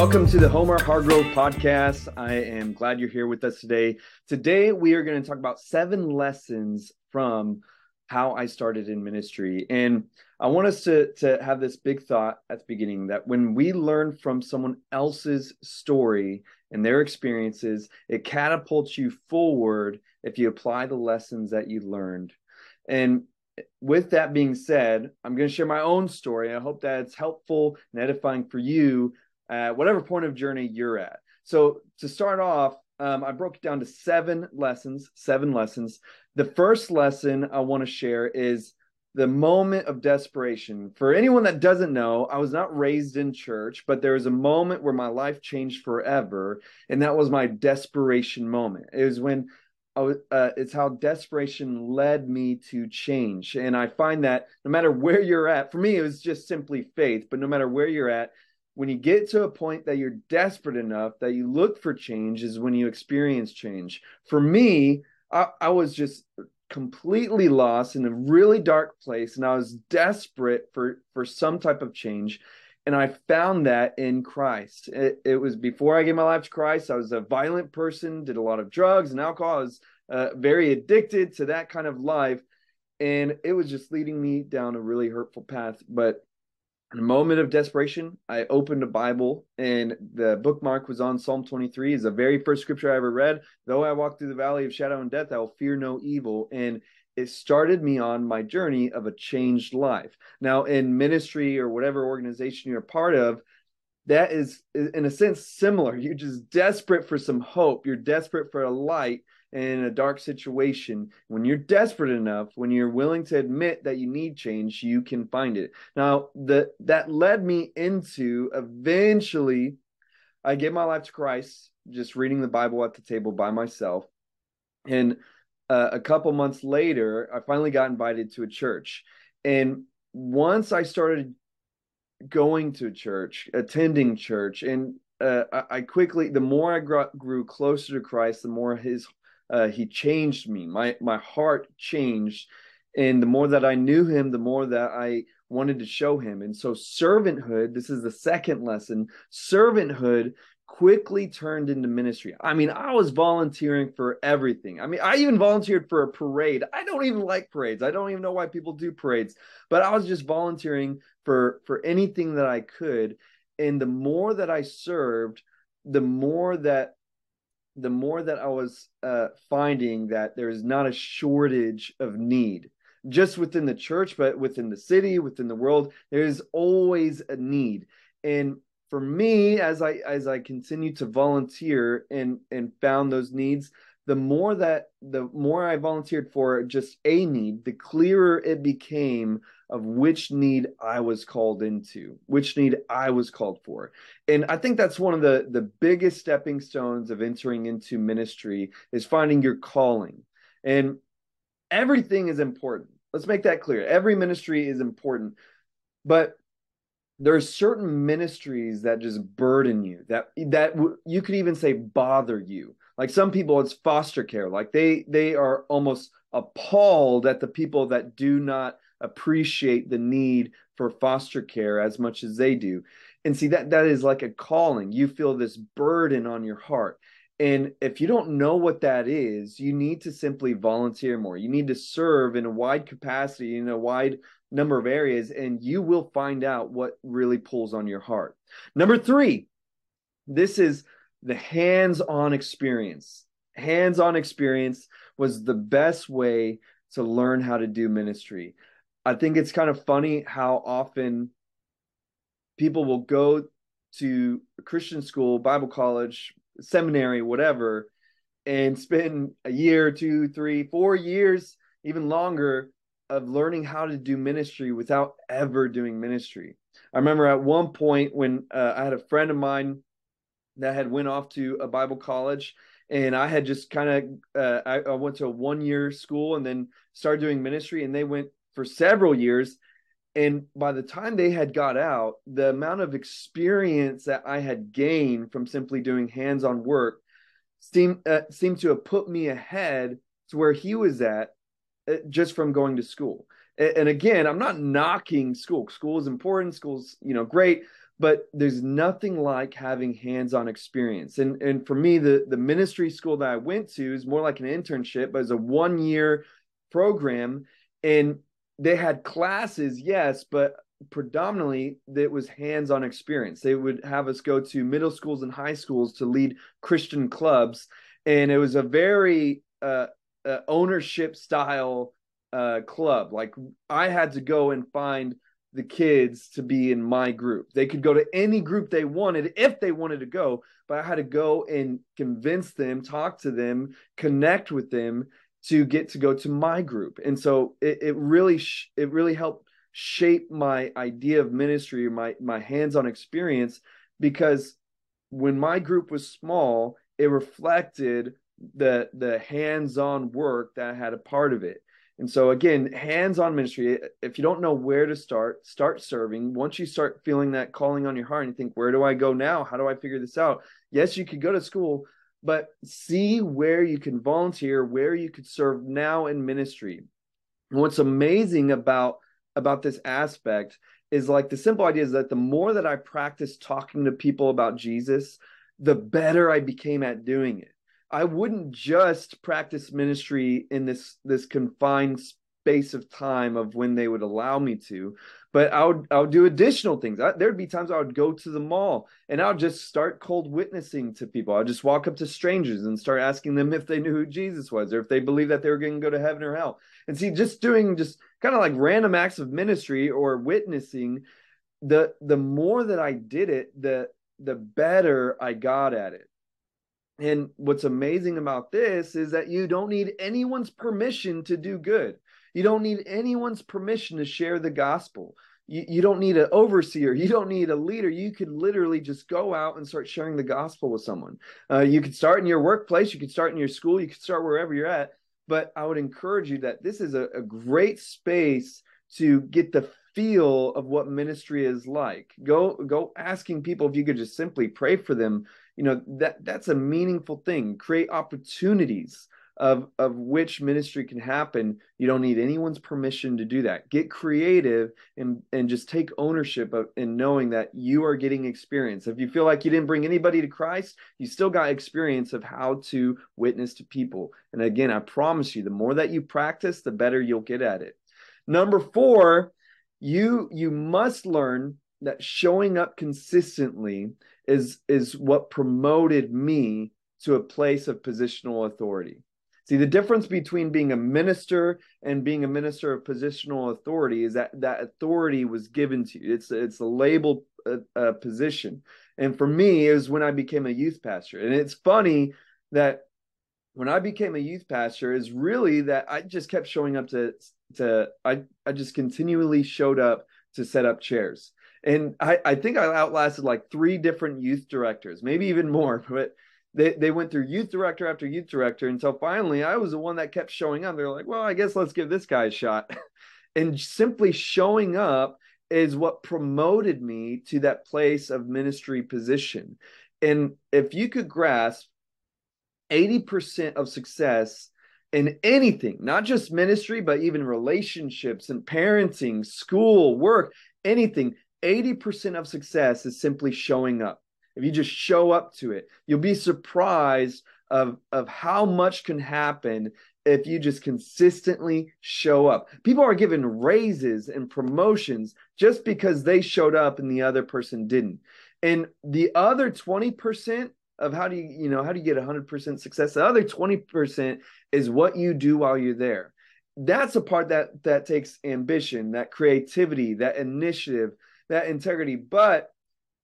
Welcome to the Homer Hargrove podcast. I am glad you're here with us today. Today, we are going to talk about seven lessons from how I started in ministry. And I want us to, to have this big thought at the beginning that when we learn from someone else's story and their experiences, it catapults you forward if you apply the lessons that you learned. And with that being said, I'm going to share my own story. I hope that it's helpful and edifying for you at whatever point of journey you're at. So to start off, um, I broke it down to seven lessons. Seven lessons. The first lesson I want to share is the moment of desperation. For anyone that doesn't know, I was not raised in church, but there was a moment where my life changed forever, and that was my desperation moment. It was when I was, uh, it's how desperation led me to change, and I find that no matter where you're at, for me, it was just simply faith. But no matter where you're at, when you get to a point that you're desperate enough that you look for change is when you experience change. For me, I, I was just completely lost in a really dark place and I was desperate for for some type of change and I found that in Christ. It, it, was before I gave my life to Christ. I was a violent person, did a lot of drugs and alcohol. I was uh, very addicted to that kind of life, and it was just leading me down a really hurtful path. But in a moment of desperation, I opened a Bible and the bookmark was on Psalm 23. is the very first scripture I ever read. Though I walk through the valley of shadow and death, I will fear no evil. And it started me on my journey of a changed life. Now, in ministry or whatever organization you're part of, that is, in a sense, similar. You're just desperate for some hope. You're desperate for a light in a dark situation, when you're desperate enough, when you're willing to admit that you need change, you can find it. Now, the that led me into eventually I gave my life to Christ, just reading the Bible at the table by myself. And uh, a couple months later, I finally got invited to a church. And once I started going to church, attending church, and uh, I, quickly, the more I grew, grew closer to Christ, the more His uh, he changed me. My my heart changed, and the more that I knew him, the more that I wanted to show him. And so, servanthood. This is the second lesson. Servanthood quickly turned into ministry. I mean, I was volunteering for everything. I mean, I even volunteered for a parade. I don't even like parades. I don't even know why people do parades, but I was just volunteering for for anything that I could. And the more that I served, the more that the more that I was uh, finding that there is not a shortage of need, just within the church, but within the city, within the world, there is always a need. And for me, as I as I continue to volunteer and and found those needs, the more that the more I volunteered for just a need, the clearer it became of which need I was called into, which need I was called for. And I think that's one of the the biggest stepping stones of entering into ministry is finding your calling. And everything is important. Let's make that clear. Every ministry is important. But there are certain ministries that just burden you that that you could even say bother you like some people, it's foster care. Like they they are almost appalled at the people that do not appreciate the need for foster care as much as they do. And see that that is like a calling. You feel this burden on your heart. And if you don't know what that is, you need to simply volunteer more. You need to serve in a wide capacity, in a wide number of areas, and you will find out what really pulls on your heart. Number three, this is the hands-on experience. Hands-on experience was the best way to learn how to do ministry. I think it's kind of funny how often people will go to christian school bible college seminary whatever and spend a year two three four years even longer of learning how to do ministry without ever doing ministry. I remember at one point when uh, i had a friend of mine that had went off to a Bible college and I had just kind of uh, I, I, went to a one year school and then started doing ministry and they went for several years. And by the time they had got out the amount of experience that I had gained from simply doing hands on work seemed uh, seemed to have put me ahead to where he was at uh, just from going to school. And, and again I'm not knocking school. School is important. School's you know great but there's nothing like having hands-on experience. And and for me, the the ministry school that I went to is more like an internship, but it's a one-year program, and they had classes, yes, but predominantly it was hands-on experience. They would have us go to middle schools and high schools to lead Christian clubs, and it was a very uh, uh, ownership style uh, club. Like I had to go and find the kids to be in my group. They could go to any group they wanted if they wanted to go, but I had to go and convince them, talk to them, connect with them to get to go to my group. And so it, it really sh- it really helped shape my idea of ministry my my hands-on experience because when my group was small, it reflected the the hands-on work that had a part of it and so again hands-on ministry if you don't know where to start start serving. Once you start feeling that calling on your heart and you think where do i go now? How do i figure this out? Yes you could go to school but see where you can volunteer where you could serve now in ministry. And what's amazing about about this aspect is like the simple idea is that the more that i practice talking to people about jesus the better i became at doing it I wouldn't just practice ministry in this this confined space of time of when they would allow me to, but I would I would do additional things. I, there'd be times I would go to the mall and I would just start cold witnessing to people. I'd just walk up to strangers and start asking them if they knew who Jesus was or if they believed that they were going to go to heaven or hell. And see, just doing just kind of like random acts of ministry or witnessing, the the more that I did it, the the better I got at it and what's amazing about this is that you don't need anyone's permission to do good. You don't need anyone's permission to share the gospel. You, you don't need an overseer. You don't need a leader. You could literally just go out and start sharing the gospel with someone. Uh, you could start in your workplace. You could start in your school. You could start wherever you're at. But I would encourage you that this is a, a great space to get the feel of what ministry is like. Go go asking people if you could just simply pray for them you know that that's a meaningful thing. Create opportunities of of which ministry can happen. You don't need anyone's permission to do that. Get creative and and just take ownership of in knowing that you are getting experience. If you feel like you didn't bring anybody to christ you still got experience of how to witness to people. And again i promise you the more that you practice the better you'll get at it. Number four you you must learn that showing up consistently is is what promoted me to a place of positional authority. See, the difference between being a minister and being a minister of positional authority is that that authority was given to you. It's it's a labeled uh, uh, position. And for me, it was when I became a youth pastor. And it's funny that when I became a youth pastor, is really that I just kept showing up to to I I just continually showed up to set up chairs and I, I think I outlasted like three different youth directors, maybe even more. But they, they went through youth director after youth director until finally I was the one that kept showing up. They're like, well, I guess let's give this guy a shot. and simply showing up is what promoted me to that place of ministry position. And if you could grasp 80% of success in anything, not just ministry, but even relationships and parenting, school, work, anything, 80% of success is simply showing up. If you just show up to it, you'll be surprised of, of how much can happen if you just consistently show up. People are given raises and promotions just because they showed up and the other person didn't. And the other 20% of how do you, you know, how do you get 100% success? The other 20% is what you do while you're there. That's a part that that takes ambition, that creativity, that initiative, that integrity, but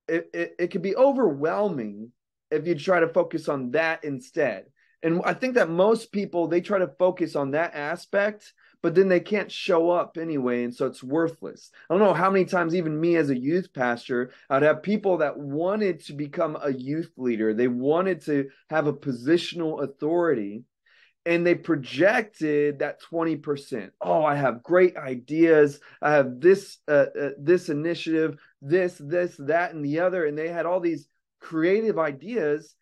it, it, it could be overwhelming if you try to focus on that instead. And I think that most people they try to focus on that aspect, but then they can't show up anyway, and so it's worthless. I don't know how many times even me as a youth pastor, I'd have people that wanted to become a youth leader. They wanted to have a positional authority, and they projected that 20% oh i have great ideas. I have this uh, uh, this initiative this this that and the other. And they had all these creative ideas.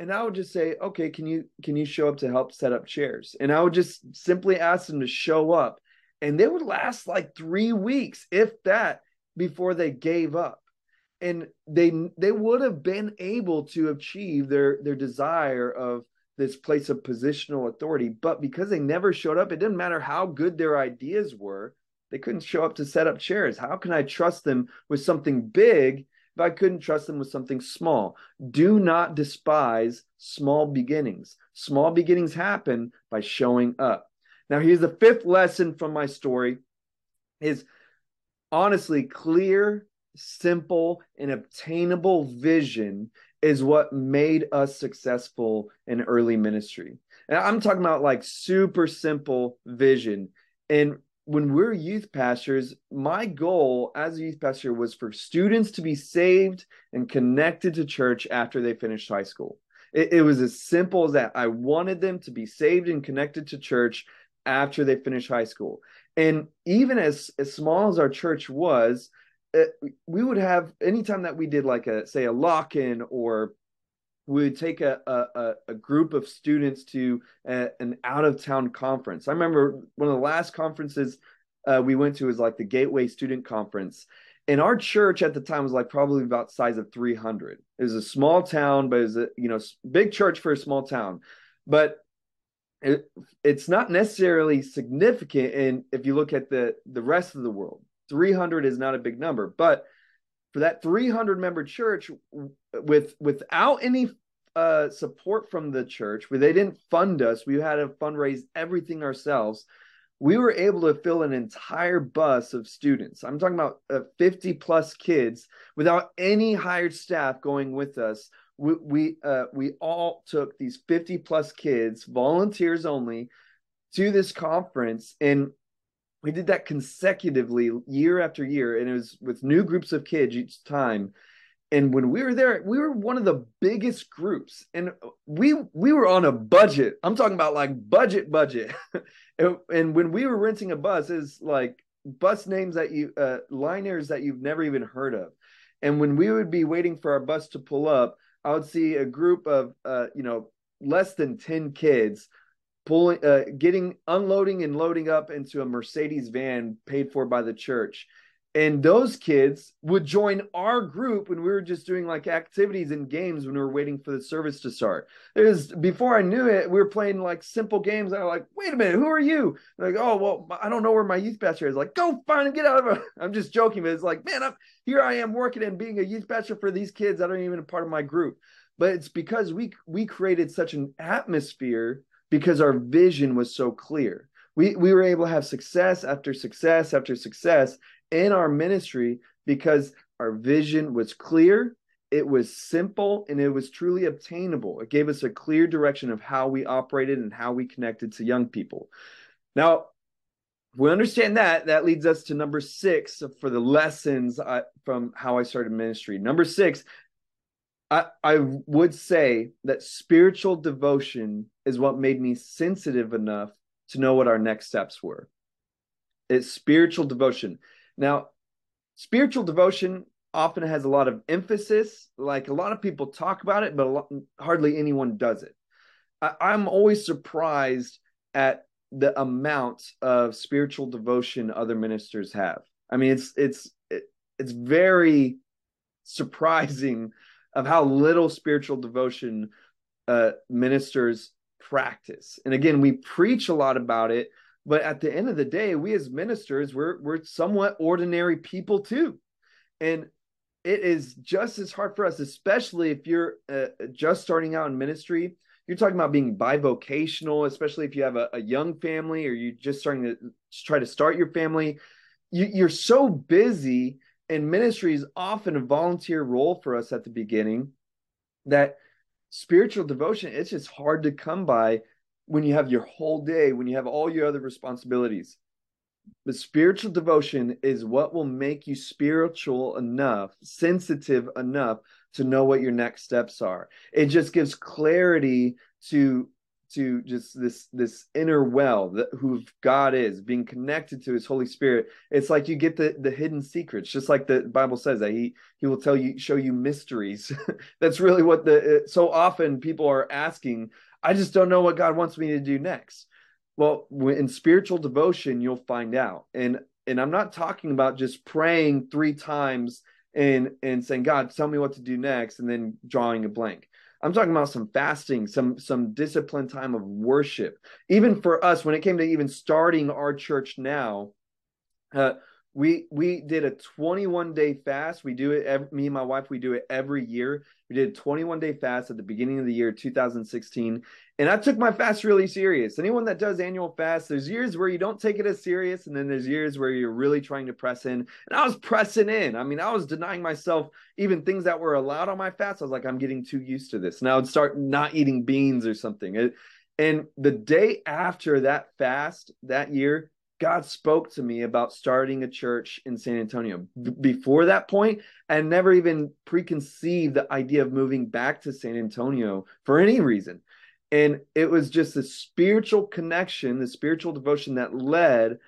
And i would just say okay can you can you show up to help set up chairs? And i would just simply ask them to show up. And they would last like three weeks if that before they gave up. And they they would have been able to achieve their their desire of this place of positional authority but because they never showed up it didn't matter how good their ideas were they couldn't show up to set up chairs. How can i trust them with something big if i couldn't trust them with something small? Do not despise small beginnings. Small beginnings happen by showing up. Now here's the fifth lesson from my story is honestly clear simple and obtainable vision is what made us successful in early ministry. And I'm talking about like super simple vision. And when we're youth pastors, my goal as a youth pastor was for students to be saved and connected to church after they finished high school. It, it was as simple as that. I wanted them to be saved and connected to church after they finished high school. And even as, as small as our church was, uh, we would have anytime that we did like a say a lock in or we would take a, a, a group of students to a, an out of town conference. I remember one of the last conferences uh, we went to was like the Gateway Student Conference. And our church at the time was like probably about size of 300. It was a small town, but it was a you know big church for a small town. But it, it's not necessarily significant. And if you look at the the rest of the world, 300 is not a big number, but for that 300 member church with without any uh, support from the church, where they didn't fund us, we had to fundraise everything ourselves. We were able to fill an entire bus of students. I'm talking about uh, 50 plus kids without any hired staff going with us. We we, uh, we all took these 50 plus kids, volunteers only, to this conference, and we did that consecutively year after year and it was with new groups of kids each time. And when we were there we were one of the biggest groups and we we were on a budget. I'm talking about like budget budget. And, and, when we were renting a bus is like bus names that you uh liners that you've never even heard of. And when we would be waiting for our bus to pull up i would see a group of uh you know less than 10 kids pulling uh, getting unloading and loading up into a mercedes van paid for by the church and those kids would join our group when we were just doing like activities and games when we were waiting for the service to start. It was before I knew it, we were playing like simple games. I was like, wait a minute, who are you? like, oh well, I don't know where my youth pastor is. Like, go find him, get out of it. I'm just joking, but it's like, man, I'm here I am working and being a youth pastor for these kids. I don't even a part of my group. But it's because we we created such an atmosphere because our vision was so clear. We, we were able to have success after success after success in our ministry because our vision was clear, it was simple, and it was truly obtainable. It gave us a clear direction of how we operated and how we connected to young people. Now, we understand that that leads us to number six for the lessons I, from how i started ministry number six I, would say that spiritual devotion is what made me sensitive enough to know what our next steps were. It's spiritual devotion. Now, spiritual devotion often has a lot of emphasis. Like a lot of people talk about it, but lot, hardly anyone does it. I, I'm always surprised at the amount of spiritual devotion other ministers have. I mean, it's it's it, it's very surprising of how little spiritual devotion uh, ministers practice. And again, we preach a lot about it, but at the end of the day, we as ministers, we're we're somewhat ordinary people too, and it is just as hard for us, especially if you're uh, just starting out in ministry. You're talking about being bivocational, especially if you have a, a young family or you're just starting to try to start your family. You, you're so busy and ministry is often a volunteer role for us at the beginning. That spiritual devotion it's just hard to come by when you have your whole day when you have all your other responsibilities. But spiritual devotion is what will make you spiritual enough sensitive enough to know what your next steps are. It just gives clarity to to just this this inner well that who God is, being connected to His Holy Spirit. It's like you get the the hidden secrets, just like the Bible says that He He will tell you, show you mysteries. That's really what the uh, so often people are asking. I just don't know what God wants me to do next. Well, in spiritual devotion, you'll find out. And and I'm not talking about just praying three times and and saying, God, tell me what to do next, and then drawing a blank. I'm talking about some fasting, some some disciplined time of worship. Even for us, when it came to even starting our church now, uh, we we did a 21 day fast. We do it. Every, me and my wife, we do it every year. We did a 21 day fast at the beginning of the year 2016, and I took my fast really serious. Anyone that does annual fast, there's years where you don't take it as serious, and then there's years where you're really trying to press in. And I was pressing in. I mean, I was denying myself even things that were allowed on my fast. I was like, I'm getting too used to this. And I would start not eating beans or something. It, and the day after that fast that year, God spoke to me about starting a church in San Antonio. B- before that point, I never even preconceived the idea of moving back to San Antonio for any reason. And it was just the spiritual connection, the spiritual devotion that led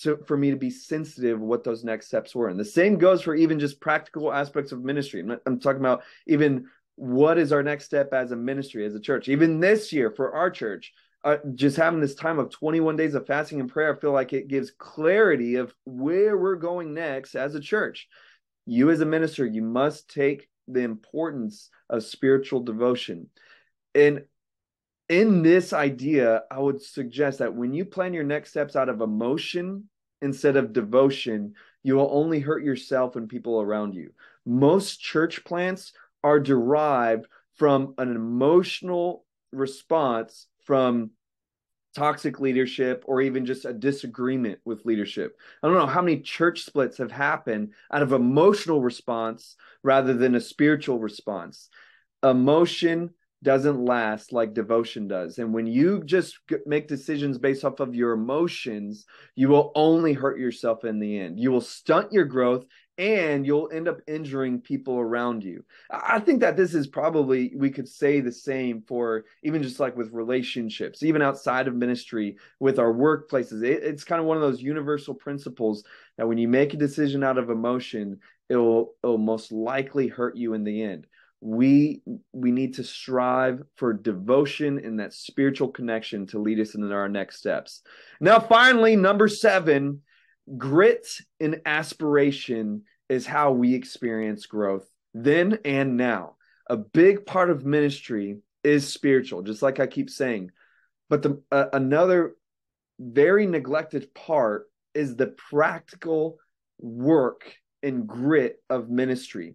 to for me to be sensitive what those next steps were. And the same goes for even just practical aspects of ministry. I'm, I'm talking about even what is our next step as a ministry, as a church. Even this year for our church, uh, just having this time of 21 days of fasting and prayer, I feel like it gives clarity of where we're going next as a church. You, as a minister, you must take the importance of spiritual devotion. And in this idea, I would suggest that when you plan your next steps out of emotion instead of devotion, you will only hurt yourself and people around you. Most church plants are derived from an emotional response from toxic leadership or even just a disagreement with leadership. I don't know how many church splits have happened out of emotional response rather than a spiritual response. Emotion doesn't last like devotion does. And when you just make decisions based off of your emotions, you will only hurt yourself in the end. You will stunt your growth and you'll end up injuring people around you. I think that this is probably, we could say the same for even just like with relationships, even outside of ministry, with our workplaces. It, it's kind of one of those universal principles that when you make a decision out of emotion, it'll, it'll most likely hurt you in the end. We we need to strive for devotion and that spiritual connection to lead us into our next steps. Now, finally, number seven, grit and aspiration is how we experience growth then and now. A big part of ministry is spiritual, just like I keep saying. But the uh, another very neglected part is the practical work and grit of ministry.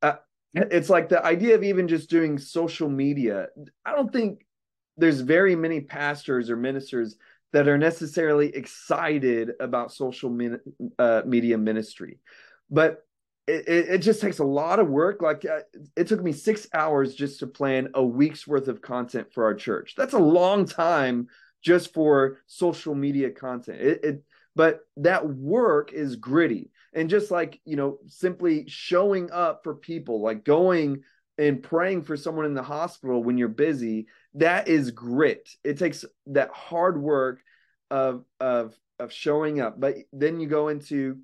Uh, it's like the idea of even just doing social media. I don't think there's very many pastors or ministers that are necessarily excited about social min- uh, media ministry. But it, it, just takes a lot of work. Like uh, it took me six hours just to plan a week's worth of content for our church. That's a long time just for social media content. It, it but that work is gritty and just like you know simply showing up for people like going and praying for someone in the hospital when you're busy that is grit. It takes that hard work of of of showing up. But then you go into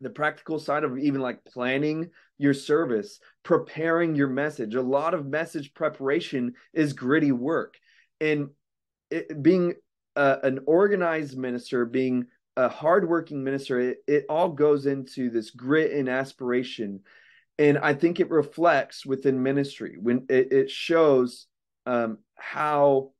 the practical side of even like planning your service preparing your message. A lot of message preparation is gritty work. And it, being uh, an organized minister being a hardworking minister it, it all goes into this grit and aspiration and I think it reflects within ministry when it, it shows um, how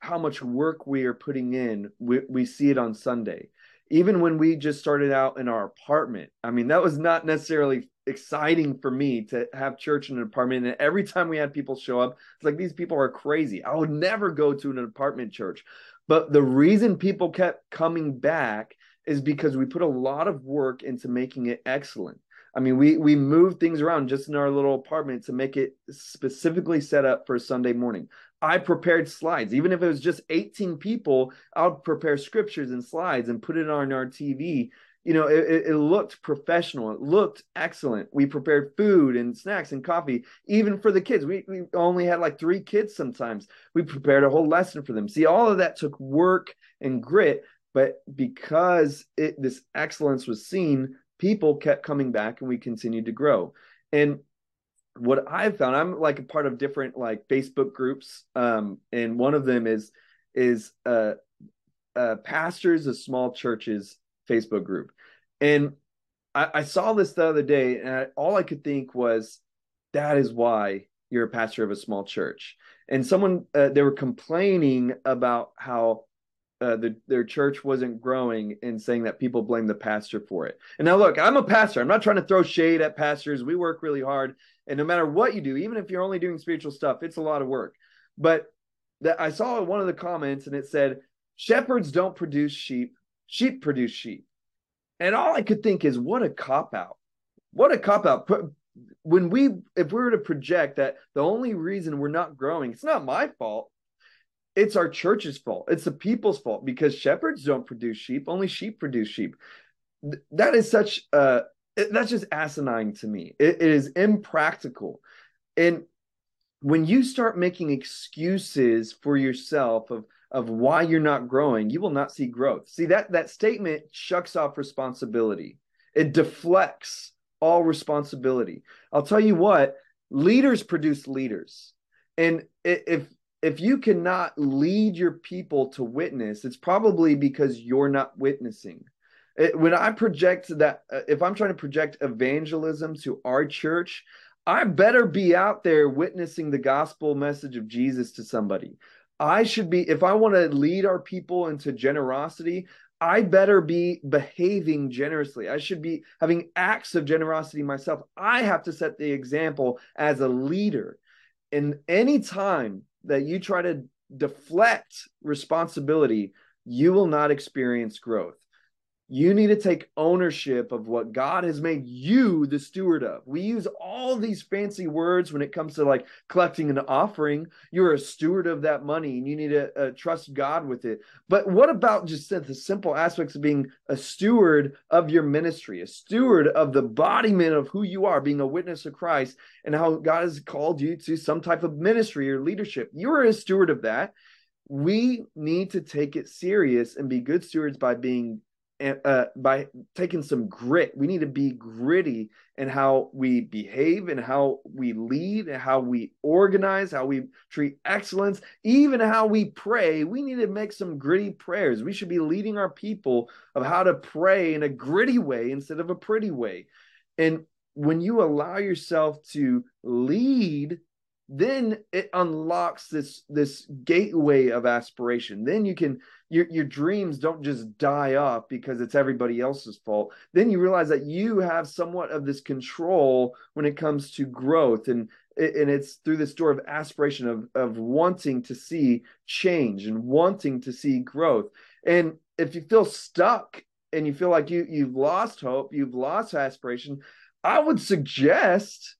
how much work we are putting in. We, we see it on Sunday. Even when we just started out in our apartment, I mean, that was not necessarily exciting for me to have church in an apartment. And every time we had people show up, it's like these people are crazy. I would never go to an apartment church. But the reason people kept coming back is because we put a lot of work into making it excellent. I mean, we we moved things around just in our little apartment to make it specifically set up for Sunday morning. I prepared slides, even if it was just 18 people. I'll prepare scriptures and slides and put it on our TV. You know, it, it looked professional. It looked excellent. We prepared food and snacks and coffee, even for the kids. We we only had like three kids sometimes. We prepared a whole lesson for them. See, all of that took work and grit, but because it this excellence was seen people kept coming back and we continued to grow. And what I've found, I'm like a part of different like Facebook groups. Um, and one of them is is uh, uh pastors of small churches Facebook group. And I, I saw this the other day, and I, all I could think was, that is why you're a pastor of a small church. And someone uh, they were complaining about how uh, the, their church wasn't growing and saying that people blame the pastor for it. And now, look, I'm a pastor. I'm not trying to throw shade at pastors. We work really hard, and no matter what you do, even if you're only doing spiritual stuff, it's a lot of work. But that I saw one of the comments, and it said, "Shepherds don't produce sheep; sheep produce sheep." And all I could think is, what a cop out! What a cop out! When we, if we were to project that the only reason we're not growing, it's not my fault it's our church's fault. It's the people's fault because shepherds don't produce sheep, only sheep produce sheep. That is such uh that's just asinine to me. it, it is impractical. And when you start making excuses for yourself of of why you're not growing, you will not see growth. See that that statement shucks off responsibility. It deflects all responsibility. I'll tell you what, leaders produce leaders. And if if you cannot lead your people to witness, it's probably because you're not witnessing. It, when I project that, uh, if I'm trying to project evangelism to our church, I better be out there witnessing the gospel message of Jesus to somebody. I should be, if I want to lead our people into generosity, I better be behaving generously. I should be having acts of generosity myself. I have to set the example as a leader. And anytime that you try to deflect responsibility, you will not experience growth. You need to take ownership of what God has made you the steward of. We use all these fancy words when it comes to like collecting an offering. You're a steward of that money and you need to uh, trust God with it. But what about just the simple aspects of being a steward of your ministry, a steward of the embodiment of who you are, being a witness of Christ and how God has called you to some type of ministry or leadership? You're a steward of that we need to take it serious and be good stewards by being uh, by taking some grit. We need to be gritty in how we behave and how we lead and how we organize, how we treat excellence, even how we pray. We need to make some gritty prayers. We should be leading our people of how to pray in a gritty way instead of a pretty way. And when you allow yourself to lead then it unlocks this this gateway of aspiration. Then you can your your dreams don't just die off because it's everybody else's fault. Then you realize that you have somewhat of this control when it comes to growth and and it's through this door of aspiration of of wanting to see change and wanting to see growth. And if you feel stuck and you feel like you you've lost hope you've lost aspiration i would suggest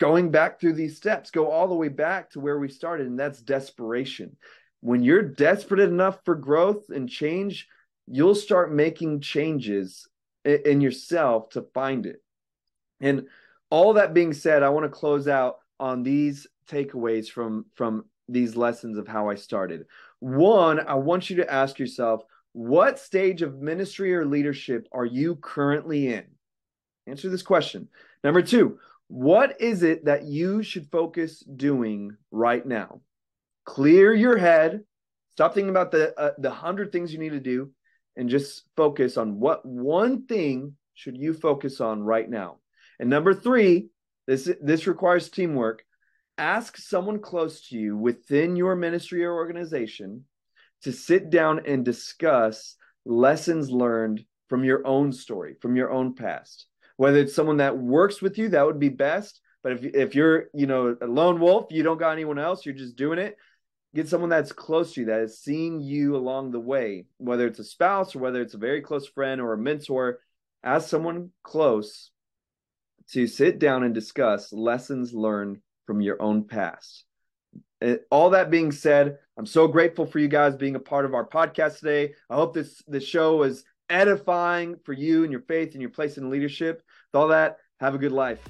going back through these steps, go all the way back to where we started, and that's desperation. When you're desperate enough for growth and change, you'll start making changes in yourself to find it. And all that being said, I want to close out on these takeaways from from these lessons of how I started. One, I want you to ask yourself, what stage of ministry or leadership are you currently in? Answer this question. Number two, what is it that you should focus doing right now? Clear your head. Stop thinking about the uh, the hundred things you need to do, and just focus on what one thing should you focus on right now. And number three, this this requires teamwork. Ask someone close to you within your ministry or organization to sit down and discuss lessons learned from your own story, from your own past whether it's someone that works with you that would be best. But if, if you're you know a lone wolf you don't got anyone else you're just doing it get someone that's close to you that is seeing you along the way. Whether it's a spouse or whether it's a very close friend or a mentor ask someone close to sit down and discuss lessons learned from your own past. Eh, all that being said i'm so grateful for you guys being a part of our podcast today. I hope this this show is edifying for you and your faith and your place in leadership. With all that, have a good life.